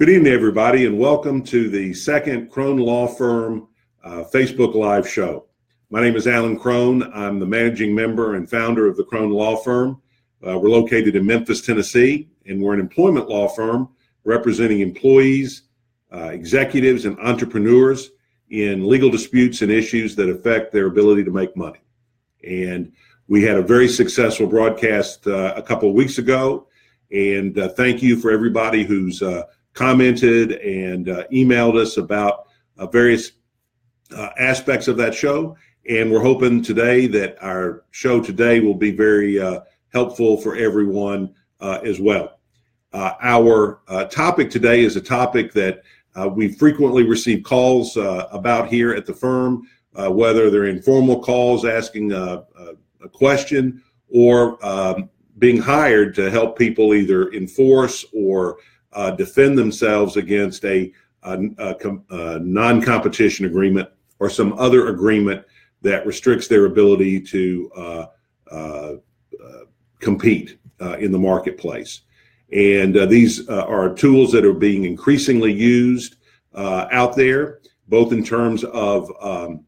Good evening, everybody, and welcome to the second Crone Law Firm uh, Facebook Live show. My name is Alan Crone. I'm the managing member and founder of the Crone Law Firm. Uh, we're located in Memphis, Tennessee, and we're an employment law firm representing employees, uh, executives, and entrepreneurs in legal disputes and issues that affect their ability to make money. And we had a very successful broadcast uh, a couple of weeks ago. And uh, thank you for everybody who's uh, commented and uh, emailed us about uh, various uh, aspects of that show. And we're hoping today that our show today will be very uh, helpful for everyone uh, as well. Our topic today is a topic that we frequently receive calls about here at the firm, whether they're informal calls asking a, a question or um, being hired to help people either enforce or uh, defend themselves against a, a, a, a non-competition agreement or some other agreement that restricts their ability to uh, uh, uh compete uh, in the marketplace. And uh, these are tools that are being increasingly used out there, both in terms of um,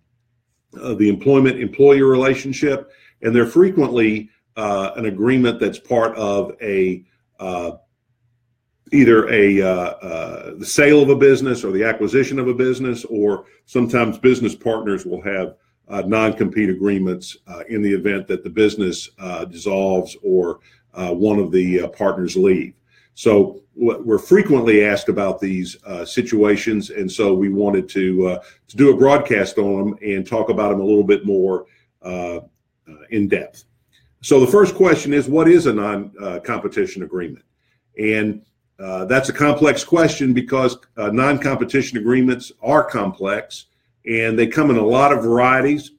the employment employer relationship, and they're frequently an agreement that's part of a either a uh, uh, the sale of a business or the acquisition of a business, or sometimes business partners will have uh, non-compete agreements uh, in the event that the business uh, dissolves or uh, one of the partners leave. So we're frequently asked about these situations, and so we wanted to to do a broadcast on them and talk about them a little bit more in depth. So the first question is, what is a non-competition agreement? And uh, that's a complex question because uh, non competition agreements are complex and they come in a lot of varieties.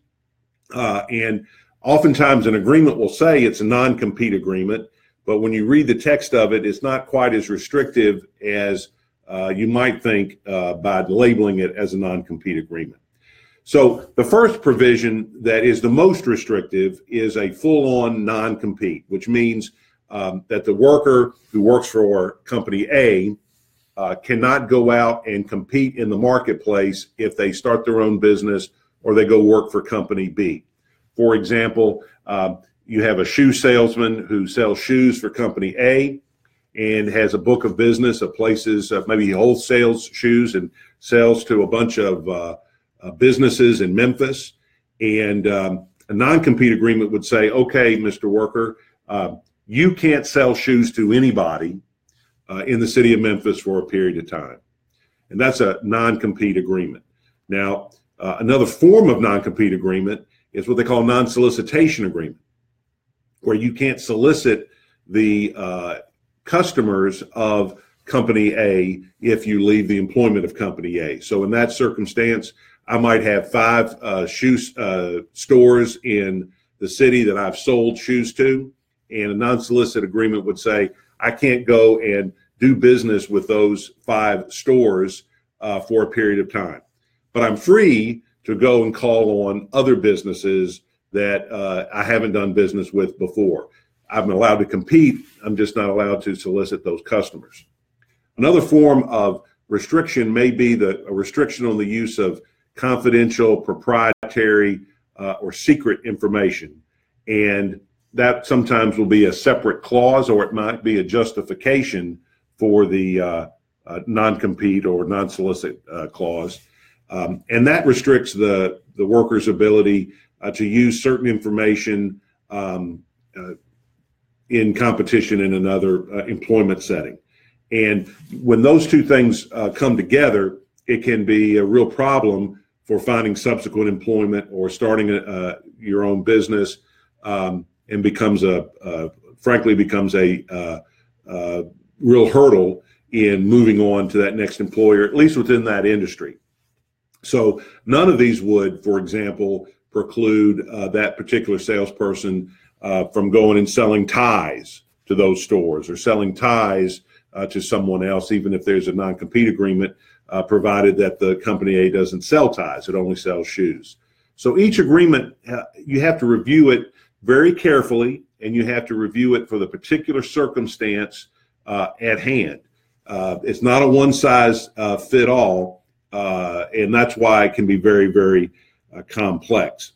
Uh, and oftentimes, an agreement will say it's a non compete agreement, but when you read the text of it, it's not quite as restrictive as uh, you might think uh, by labeling it as a non compete agreement. So, the first provision that is the most restrictive is a full on non compete, which means um, that the worker who works for company A uh, cannot go out and compete in the marketplace if they start their own business or they go work for company B. For example, uh, you have a shoe salesman who sells shoes for company A and has a book of business of places, uh, maybe wholesales shoes and sells to a bunch of uh, uh, businesses in Memphis. And um, a non compete agreement would say, okay, Mr. Worker, uh, you can't sell shoes to anybody uh, in the city of Memphis for a period of time. And that's a non compete agreement. Now, uh, another form of non compete agreement is what they call non solicitation agreement, where you can't solicit the uh, customers of company A if you leave the employment of company A. So, in that circumstance, I might have five uh, shoe uh, stores in the city that I've sold shoes to and a non-solicit agreement would say I can't go and do business with those five stores uh, for a period of time, but I'm free to go and call on other businesses that uh, I haven't done business with before. I'm allowed to compete. I'm just not allowed to solicit those customers. Another form of restriction may be the restriction on the use of confidential, proprietary, uh, or secret information. And that sometimes will be a separate clause or it might be a justification for the uh, uh, non-compete or non-solicit uh, clause. Um, and that restricts the, the worker's ability uh, to use certain information um, uh, in competition in another uh, employment setting. And when those two things come together, it can be a real problem for finding subsequent employment or starting a, your own business. Um, and becomes a, uh, frankly, becomes a uh, uh, real hurdle in moving on to that next employer, at least within that industry. So none of these would, for example, preclude uh, that particular salesperson uh, from going and selling ties to those stores or selling ties uh, to someone else, even if there's a non-compete agreement, provided that the company A doesn't sell ties; it only sells shoes. So each agreement, you have to review it very carefully, and you have to review it for the particular circumstance uh, at hand. uh, it's not a one size uh, fit all, uh, and that's why it can be very, very uh, complex.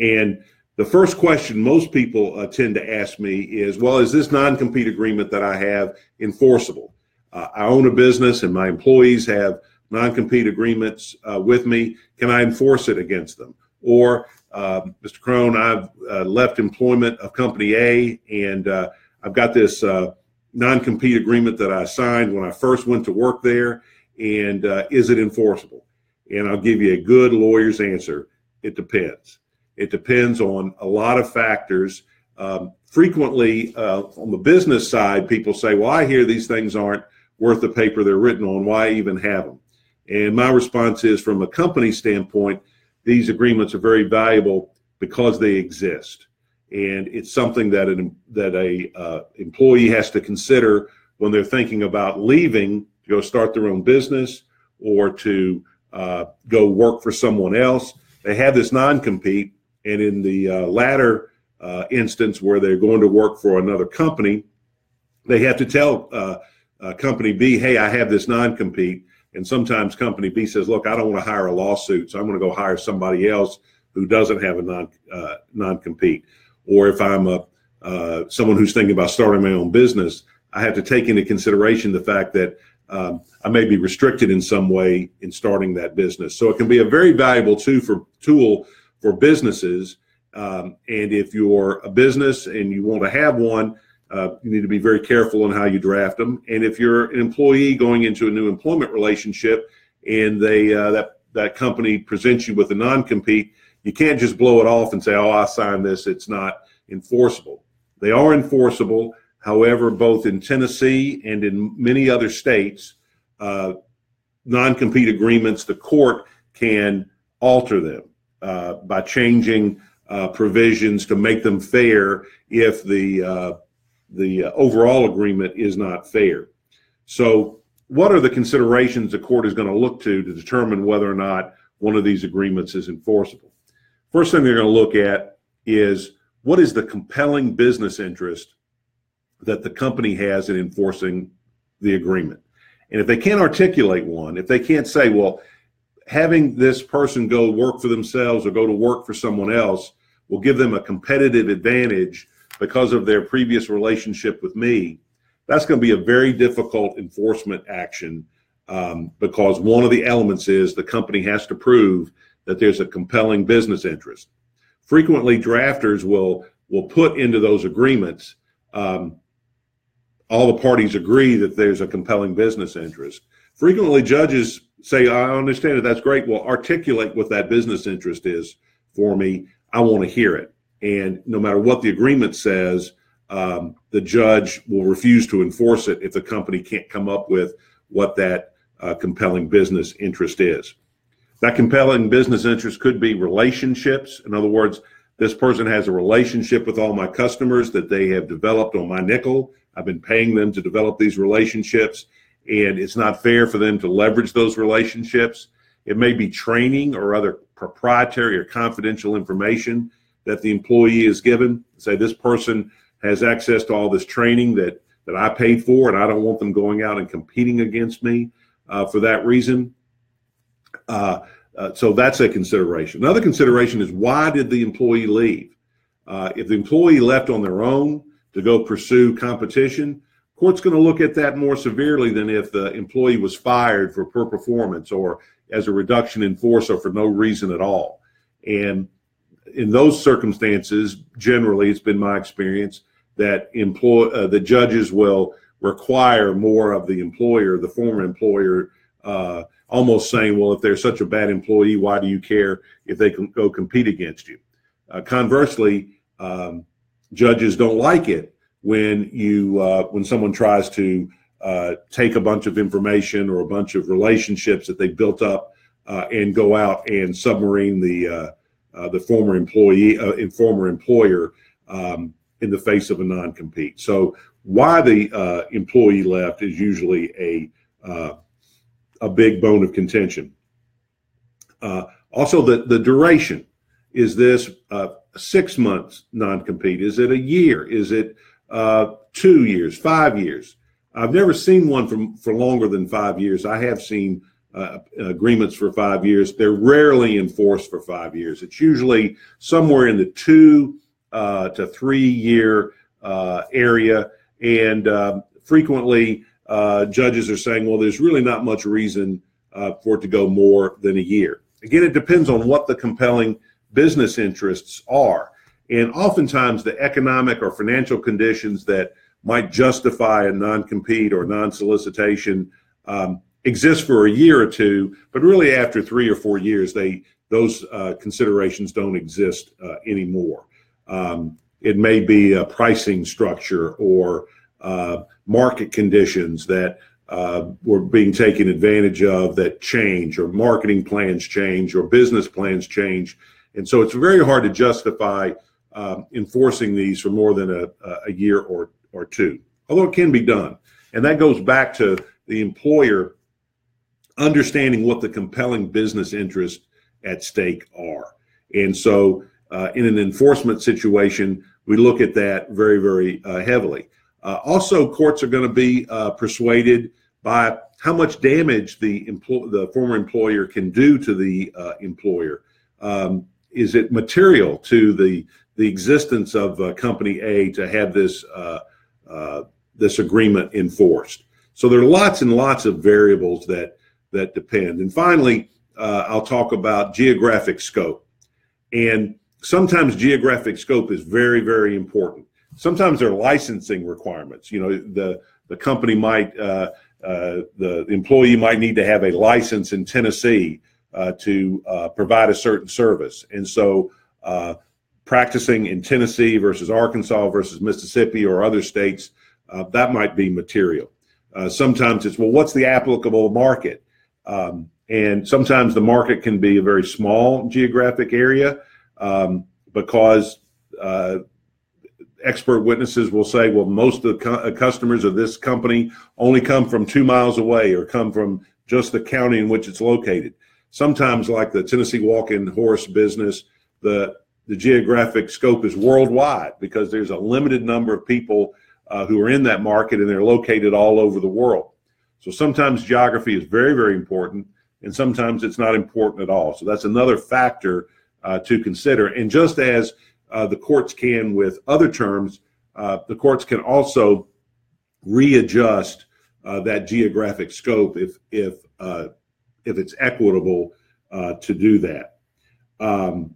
And the first question most people uh, tend to ask me is, well, is this non compete agreement that I have enforceable? I own a business and my employees have non compete agreements with me. Can I enforce it against them? Or, um, Mr. Crone, I've left employment of company A and I've got this non-compete agreement that I signed when I first went to work there, and uh, is it enforceable? And I'll give you a good lawyer's answer. It depends. It depends on a lot of factors. Um, frequently, uh, on the business side, people say, "Well, I hear these things aren't worth the paper they're written on. Why even have them?" And my response is, from a company standpoint, these agreements are very valuable because they exist and it's something that an that a uh, employee has to consider when they're thinking about leaving to go start their own business or to uh, go work for someone else. They have this non-compete, and in the uh, latter uh, instance where they're going to work for another company, they have to tell uh, uh, company B, "Hey, I have this non-compete." And sometimes company B says, "Look, I don't want to hire a lawsuit, so I'm going to go hire somebody else who doesn't have a non non-compete." or if I'm a uh, someone who's thinking about starting my own business, I have to take into consideration the fact that um, I may be restricted in some way in starting that business. So it can be a very valuable tool for tool for businesses. Um, and if you're a business and you want to have one, uh, you need to be very careful on how you draft them. And if you're an employee going into a new employment relationship and they uh, that that company presents you with a non-compete, you can't just blow it off and say, "Oh, I signed this." It's not enforceable. They are enforceable. However, both in Tennessee and in many other states, uh, non-compete agreements, the court can alter them uh, by changing uh, provisions to make them fair if the uh, the uh, overall agreement is not fair. So, what are the considerations the court is going to look to to determine whether or not one of these agreements is enforceable? First thing they're going to look at is what is the compelling business interest that the company has in enforcing the agreement. And if they can't articulate one, if they can't say, well, having this person go work for themselves or go to work for someone else will give them a competitive advantage because of their previous relationship with me, that's going to be a very difficult enforcement action um, because one of the elements is the company has to prove that there's a compelling business interest. Frequently, drafters will will put into those agreements. Um, all the parties agree that there's a compelling business interest. Frequently, judges say, "I understand it. That's great. Well, articulate what that business interest is for me. I want to hear it." And no matter what the agreement says, um, the judge will refuse to enforce it if the company can't come up with what that uh, compelling business interest is. That compelling business interest could be relationships. In other words, this person has a relationship with all my customers that they have developed on my nickel. I've been paying them to develop these relationships, and it's not fair for them to leverage those relationships. It may be training or other proprietary or confidential information that the employee is given. Say this person has access to all this training that that I paid for, and I don't want them going out and competing against me uh, for that reason. Uh, uh, so that's a consideration. Another consideration is why did the employee leave? Uh, if the employee left on their own to go pursue competition, court's going to look at that more severely than if the employee was fired for poor performance or as a reduction in force or for no reason at all. And in those circumstances, generally, it's been my experience that employ uh, the judges will require more of the employer, the former employer, uh, almost saying, well, if they're such a bad employee, why do you care if they can go compete against you? Uh, conversely, um, judges don't like it when you uh, when someone tries to uh, take a bunch of information or a bunch of relationships that they built up uh, and go out and submarine the uh, uh, the former employee and former employer um, in the face of a non-compete. So why the employee left is usually a a big bone of contention. Uh, also, the, the duration is this uh, six months non compete? Is it a year? Is it uh, two years, five years? I've never seen one from for longer than five years. I have seen uh, agreements for five years. They're rarely enforced for five years. It's usually somewhere in the two uh, to three year uh, area, and um, frequently uh, judges are saying, "Well, there's really not much reason uh, for it to go more than a year." Again, it depends on what the compelling business interests are, and oftentimes the economic or financial conditions that might justify a non-compete or non-solicitation um, exist for a year or two, but really after three or four years, they those uh, considerations don't exist uh, anymore. Um, it may be a pricing structure or uh, market conditions that uh, were being taken advantage of that change, or marketing plans change, or business plans change, and so it's very hard to justify um, enforcing these for more than a, a year or or two, although it can be done. And that goes back to the employer understanding what the compelling business interests at stake are. And so, uh, in an enforcement situation, we look at that very, very uh, heavily. Uh, also, courts are going to be uh, persuaded by how much damage the empl- the former employer can do to the uh, employer. Um, is it material to the the existence of uh, company A to have this this agreement enforced? So there are lots and lots of variables that that depend. And finally, uh, I'll talk about geographic scope. And sometimes geographic scope is very, very important. Sometimes there are licensing requirements. You know, the the company might, uh, uh, the employee might need to have a license in Tennessee uh, to uh, provide a certain service, and so uh, practicing in Tennessee versus Arkansas versus Mississippi or other states, that might be material. sometimes it's well, what's the applicable market? Um, and sometimes the market can be a very small geographic area um, because uh, expert witnesses will say, well, most of the uh, customers of this company only come from two miles away or come from just the county in which it's located. Sometimes, like the Tennessee walking horse business, the the geographic scope is worldwide because there's a limited number of people uh, who are in that market and they're located all over the world. So sometimes geography is very, very important, and sometimes it's not important at all. So that's another factor uh, to consider. And just as uh, the courts can with other terms, uh, the courts can also readjust uh, that geographic scope if if uh, if it's equitable uh, to do that. Um,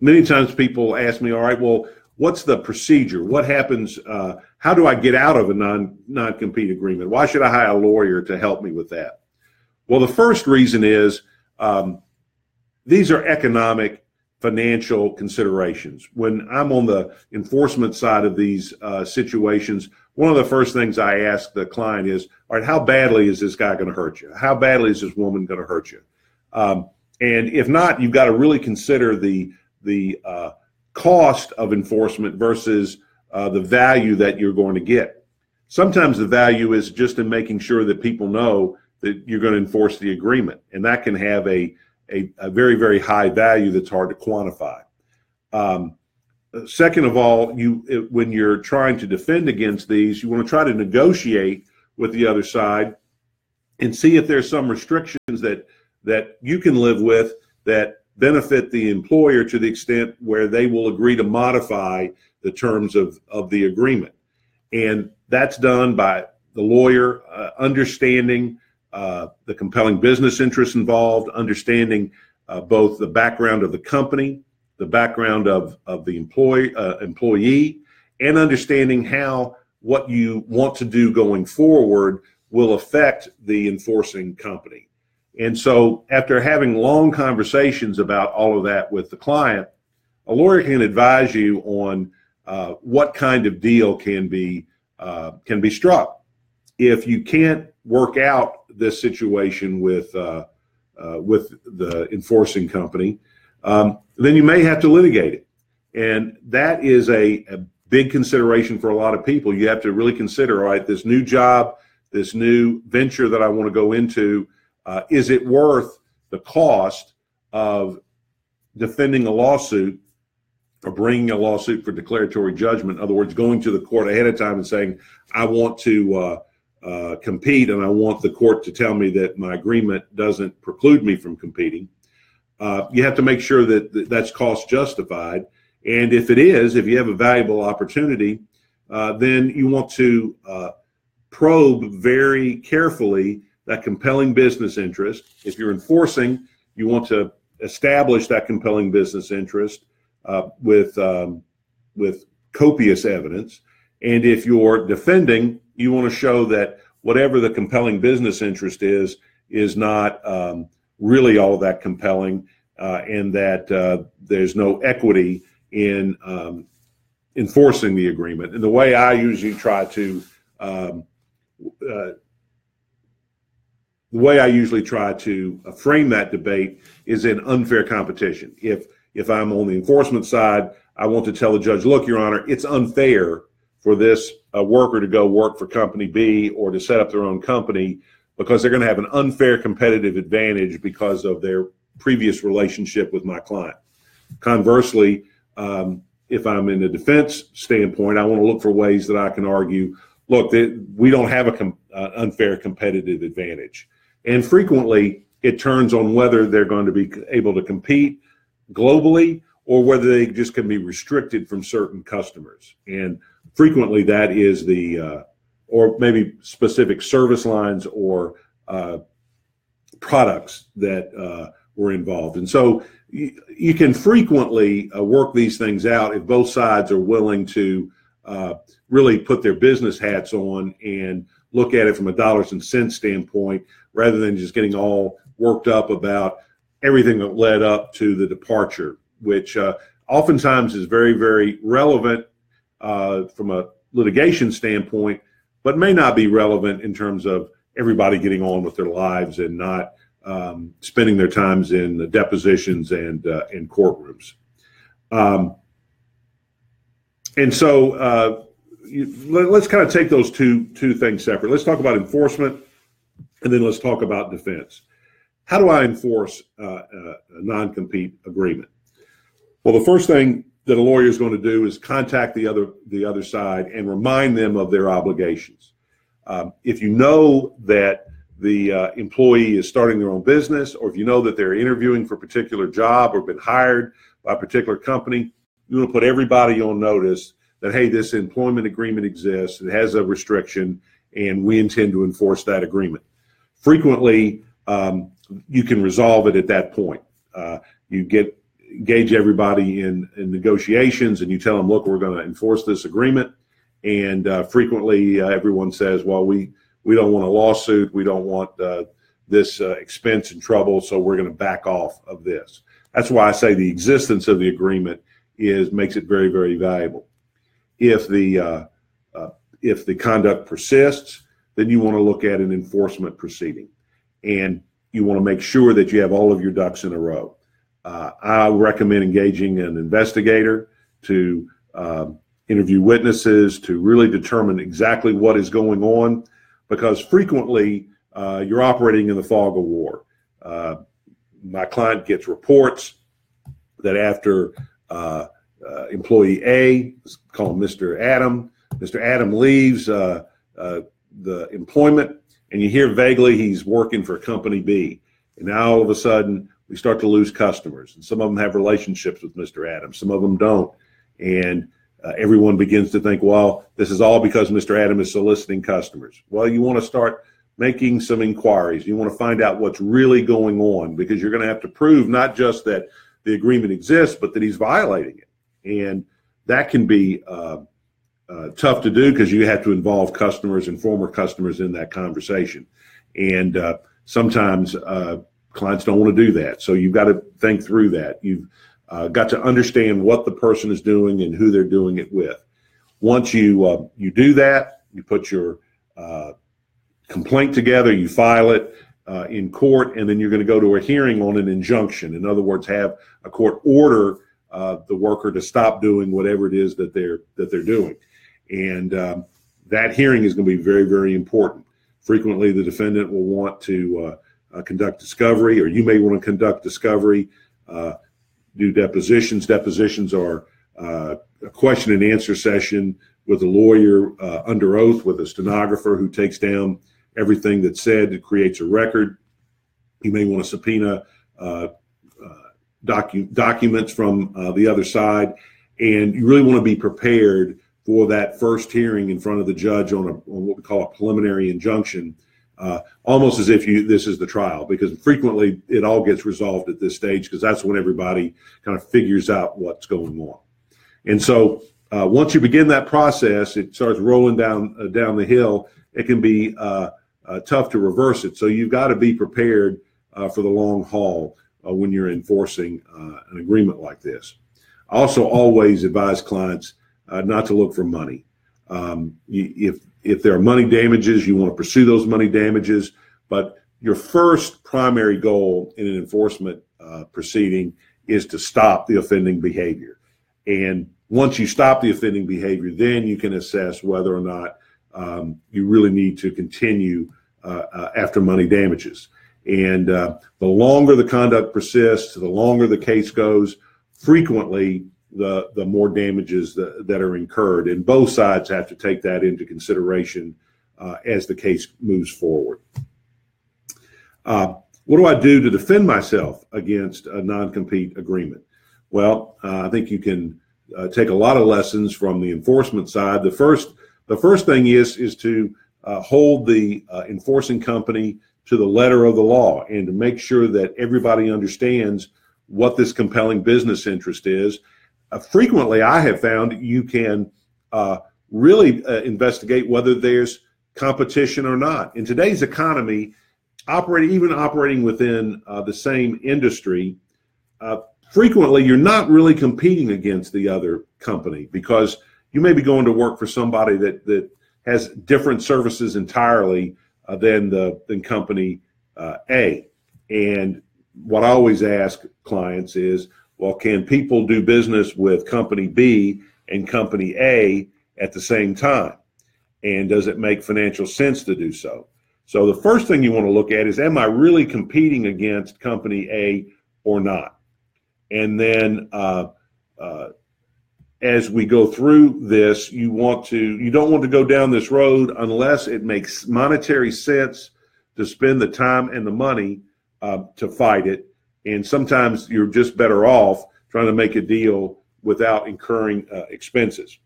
many times people ask me, "All right, well." What's the procedure? What happens? Uh, how do I get out of a non non compete agreement? Why should I hire a lawyer to help me with that? Well, the first reason is um, these are economic, financial considerations. When I'm on the enforcement side of these uh, situations, one of the first things I ask the client is, "All right, how badly is this guy going to hurt you? How badly is this woman going to hurt you?" Um, and if not, you've got to really consider the the uh, cost of enforcement versus uh, the value that you're going to get. Sometimes the value is just in making sure that people know that you're going to enforce the agreement, and that can have a a, a very very high value that's hard to quantify. Um, second of all, you when you're trying to defend against these, you want to try to negotiate with the other side and see if there's some restrictions that that you can live with that benefit the employer to the extent where they will agree to modify the terms of, of the agreement. And that's done by the lawyer uh, understanding uh, the compelling business interests involved, understanding uh, both the background of the company, the background of, of the employee, uh, employee, and understanding how what you want to do going forward will affect the enforcing company. And so, after having long conversations about all of that with the client, a lawyer can advise you on uh, what kind of deal can be uh, can be struck. If you can't work out this situation with uh, uh with the enforcing company, um, then you may have to litigate it, and that is a, a big consideration for a lot of people. You have to really consider, all right, this new job, this new venture that I want to go into uh, is it worth the cost of defending a lawsuit or bringing a lawsuit for declaratory judgment? In other words, going to the court ahead of time and saying, I want to uh, uh, compete and I want the court to tell me that my agreement doesn't preclude me from competing, uh, you have to make sure that that's cost justified. And if it is, if you have a valuable opportunity, uh, then you want to uh, probe very carefully that compelling business interest. If you're enforcing, you want to establish that compelling business interest uh, with um, with copious evidence. And if you're defending, you want to show that whatever the compelling business interest is is not um, really all that compelling, uh, and that uh, there's no equity in um, enforcing the agreement. And the way I usually try to um, uh, the way I usually try to uh, frame that debate is in unfair competition. If if I'm on the enforcement side, I want to tell the judge, look, Your Honor, it's unfair for this uh, worker to go work for company B or to set up their own company because they're going to have an unfair competitive advantage because of their previous relationship with my client. Conversely, um, if I'm in a defense standpoint, I want to look for ways that I can argue, look, that we don't have a com- uh, unfair competitive advantage. And frequently, it turns on whether they're going to be able to compete globally or whether they just can be restricted from certain customers. And frequently, that is the, uh, or maybe specific service lines or uh, products that uh, were involved. And so you, can frequently uh, work these things out if both sides are willing to uh, really put their business hats on and look at it from a dollars and cents standpoint rather than just getting all worked up about everything that led up to the departure, which uh, oftentimes is very, very relevant uh, from a litigation standpoint, but may not be relevant in terms of everybody getting on with their lives and not um, spending their times in depositions and uh, in courtrooms. Um, and so uh, you, let, us kind of take those two two things separate. Let's talk about enforcement, and then let's talk about defense. How do I enforce uh, a non-compete agreement? Well, the first thing that a lawyer is going to do is contact the other the other side and remind them of their obligations. Um, if you know that the uh, employee is starting their own business, or if you know that they're interviewing for a particular job or been hired by a particular company, you want to put everybody on notice that hey, this employment agreement exists, it has a restriction, and we intend to enforce that agreement. Frequently, um, you can resolve it at that point. Uh, you get engage everybody in, in negotiations, and you tell them, look, we're going to enforce this agreement. And uh, frequently, uh, everyone says, well, we we don't want a lawsuit, we don't want uh, this uh, expense and trouble, so we're going to back off of this. That's why I say the existence of the agreement is makes it very very valuable. If the uh, if the conduct persists, then you want to look at an enforcement proceeding. And you want to make sure that you have all of your ducks in a row. Uh, I recommend engaging an investigator to um, interview witnesses to really determine exactly what is going on because frequently uh, you're operating in the fog of war. Uh, my client gets reports that after uh, uh, employee A, call him Mr. Adam, Mr. Adam leaves uh, the employment and you hear vaguely he's working for company B. And now all of a sudden we start to lose customers. And some of them have relationships with Mr. Adam, some of them don't. And uh, everyone begins to think, well, this is all because Mr. Adam is soliciting customers. Well, you want to start making some inquiries. You want to find out what's really going on because you're going to have to prove not just that the agreement exists, but that he's violating it. And that can be uh, uh, tough to do because you have to involve customers and former customers in that conversation. And uh, sometimes uh, clients don't want to do that. So you've got to think through that. You've uh, got to understand what the person is doing and who they're doing it with. Once you uh, you do that, you put your uh, complaint together, you file it in court, and then you're going to go to a hearing on an injunction. In other words, have a court order the worker to stop doing whatever it is that they're that they're doing. And um, that hearing is going to be very, very important. Frequently, the defendant will want to uh, uh, conduct discovery, or you may want to conduct discovery, uh, do depositions. Depositions are uh, a question and answer session with a lawyer uh, under oath with a stenographer who takes down everything that's said. It creates a record. You may want to subpoena uh, uh, docu- documents from uh, the other side, and you really want to be prepared for that first hearing in front of the judge on, a, on what we call a preliminary injunction, uh, almost as if you this is the trial, because frequently it all gets resolved at this stage because that's when everybody kind of figures out what's going on. And so uh, once you begin that process, it starts rolling down uh, down the hill. It can be uh, uh, tough to reverse it. So you've got to be prepared for the long haul when you're enforcing an agreement like this. I also always advise clients not to look for money. Um, if if there are money damages, you want to pursue those money damages. But your first primary goal in an enforcement uh, proceeding is to stop the offending behavior. And once you stop the offending behavior, then you can assess whether or not um, you really need to continue uh, uh, after money damages. And uh, the longer the conduct persists, the longer the case goes, frequently the the more damages that, that are incurred. And both sides have to take that into consideration uh, as the case moves forward. Uh, what do I do to defend myself against a non-compete agreement? Well, uh, I think you can uh, take a lot of lessons from the enforcement side. The first the first thing is is to uh, hold the enforcing company to the letter of the law and to make sure that everybody understands what this compelling business interest is uh, frequently I have found you can uh, really uh, investigate whether there's competition or not. In today's economy, operating even operating within uh, the same industry, uh, frequently you're not really competing against the other company because you may be going to work for somebody that that has different services entirely uh, than the than company A. And what I always ask clients is, well, can people do business with company B and company A at the same time? And does it make financial sense to do so? So the first thing you want to look at is am I really competing against company A or not? And then uh, uh, as we go through this, you want to you don't want to go down this road unless it makes monetary sense to spend the time and the money uh, to fight it and sometimes you're just better off trying to make a deal without incurring uh, expenses.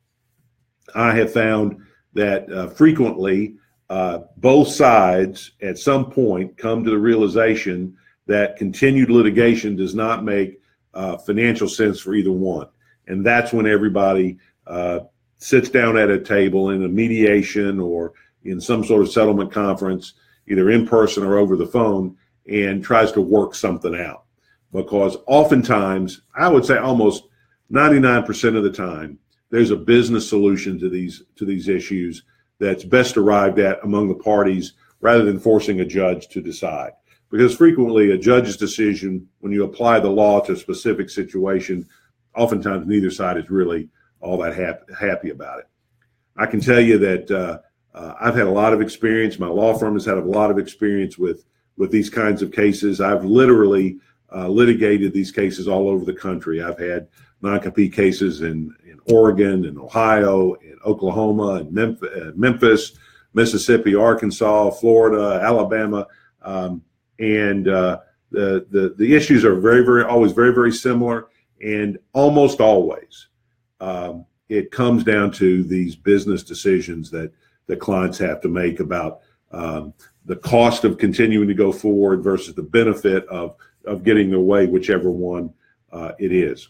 I have found that uh, frequently uh, both sides at some point come to the realization that continued litigation does not make uh, financial sense for either one. And that's when everybody uh, sits down at a table in a mediation or in some sort of settlement conference, either in person or over the phone, and tries to work something out because oftentimes, I would say almost 99% of the time, there's a business solution to these to these issues that's best arrived at among the parties rather than forcing a judge to decide. Because frequently, a judge's decision, when you apply the law to a specific situation, oftentimes neither side is really all that happy, happy about it. I can tell you that uh, uh, I've had a lot of experience. My law firm has had a lot of experience with with these kinds of cases. I've literally uh, litigated these cases all over the country. I've had non-compete cases in, in Oregon and Ohio, in Oklahoma, and Memphis, uh, Memphis, Mississippi, Arkansas, Florida, Alabama, um, and uh, the, the the issues are very very always very very similar, and almost always um, it comes down to these business decisions that the clients have to make about um, the cost of continuing to go forward versus the benefit of of getting their way, whichever one uh, it is.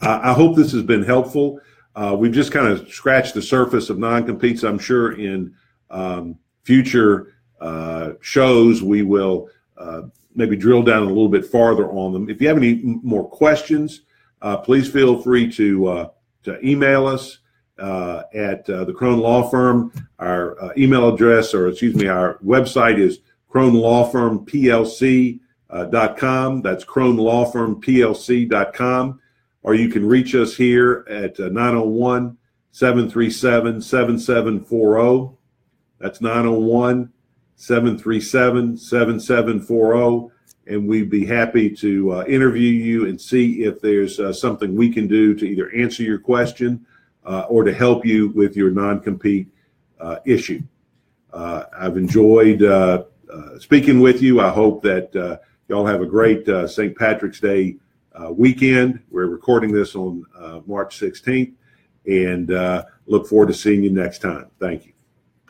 I, I, hope this has been helpful. Uh, we've just kind of scratched the surface of non-competes. I'm sure in um, future uh, shows we will uh, maybe drill down a little bit farther on them. If you have any more questions, uh, please feel free to uh, to email us. at the Crone Law Firm, our email address, or excuse me, our website is Crone Law Firm PLC uh. That's PLC.com. Or you can reach us here at uh, 901 737 7740. That's 901 737 7740. And we'd be happy to uh, interview you and see if there's uh, something we can do to either answer your question uh, or to help you with your non compete uh, issue. Uh, I've enjoyed uh, speaking with you. I hope that y'all have a great St. Patrick's Day weekend. We're recording this on March 16th and look forward to seeing you next time. Thank you.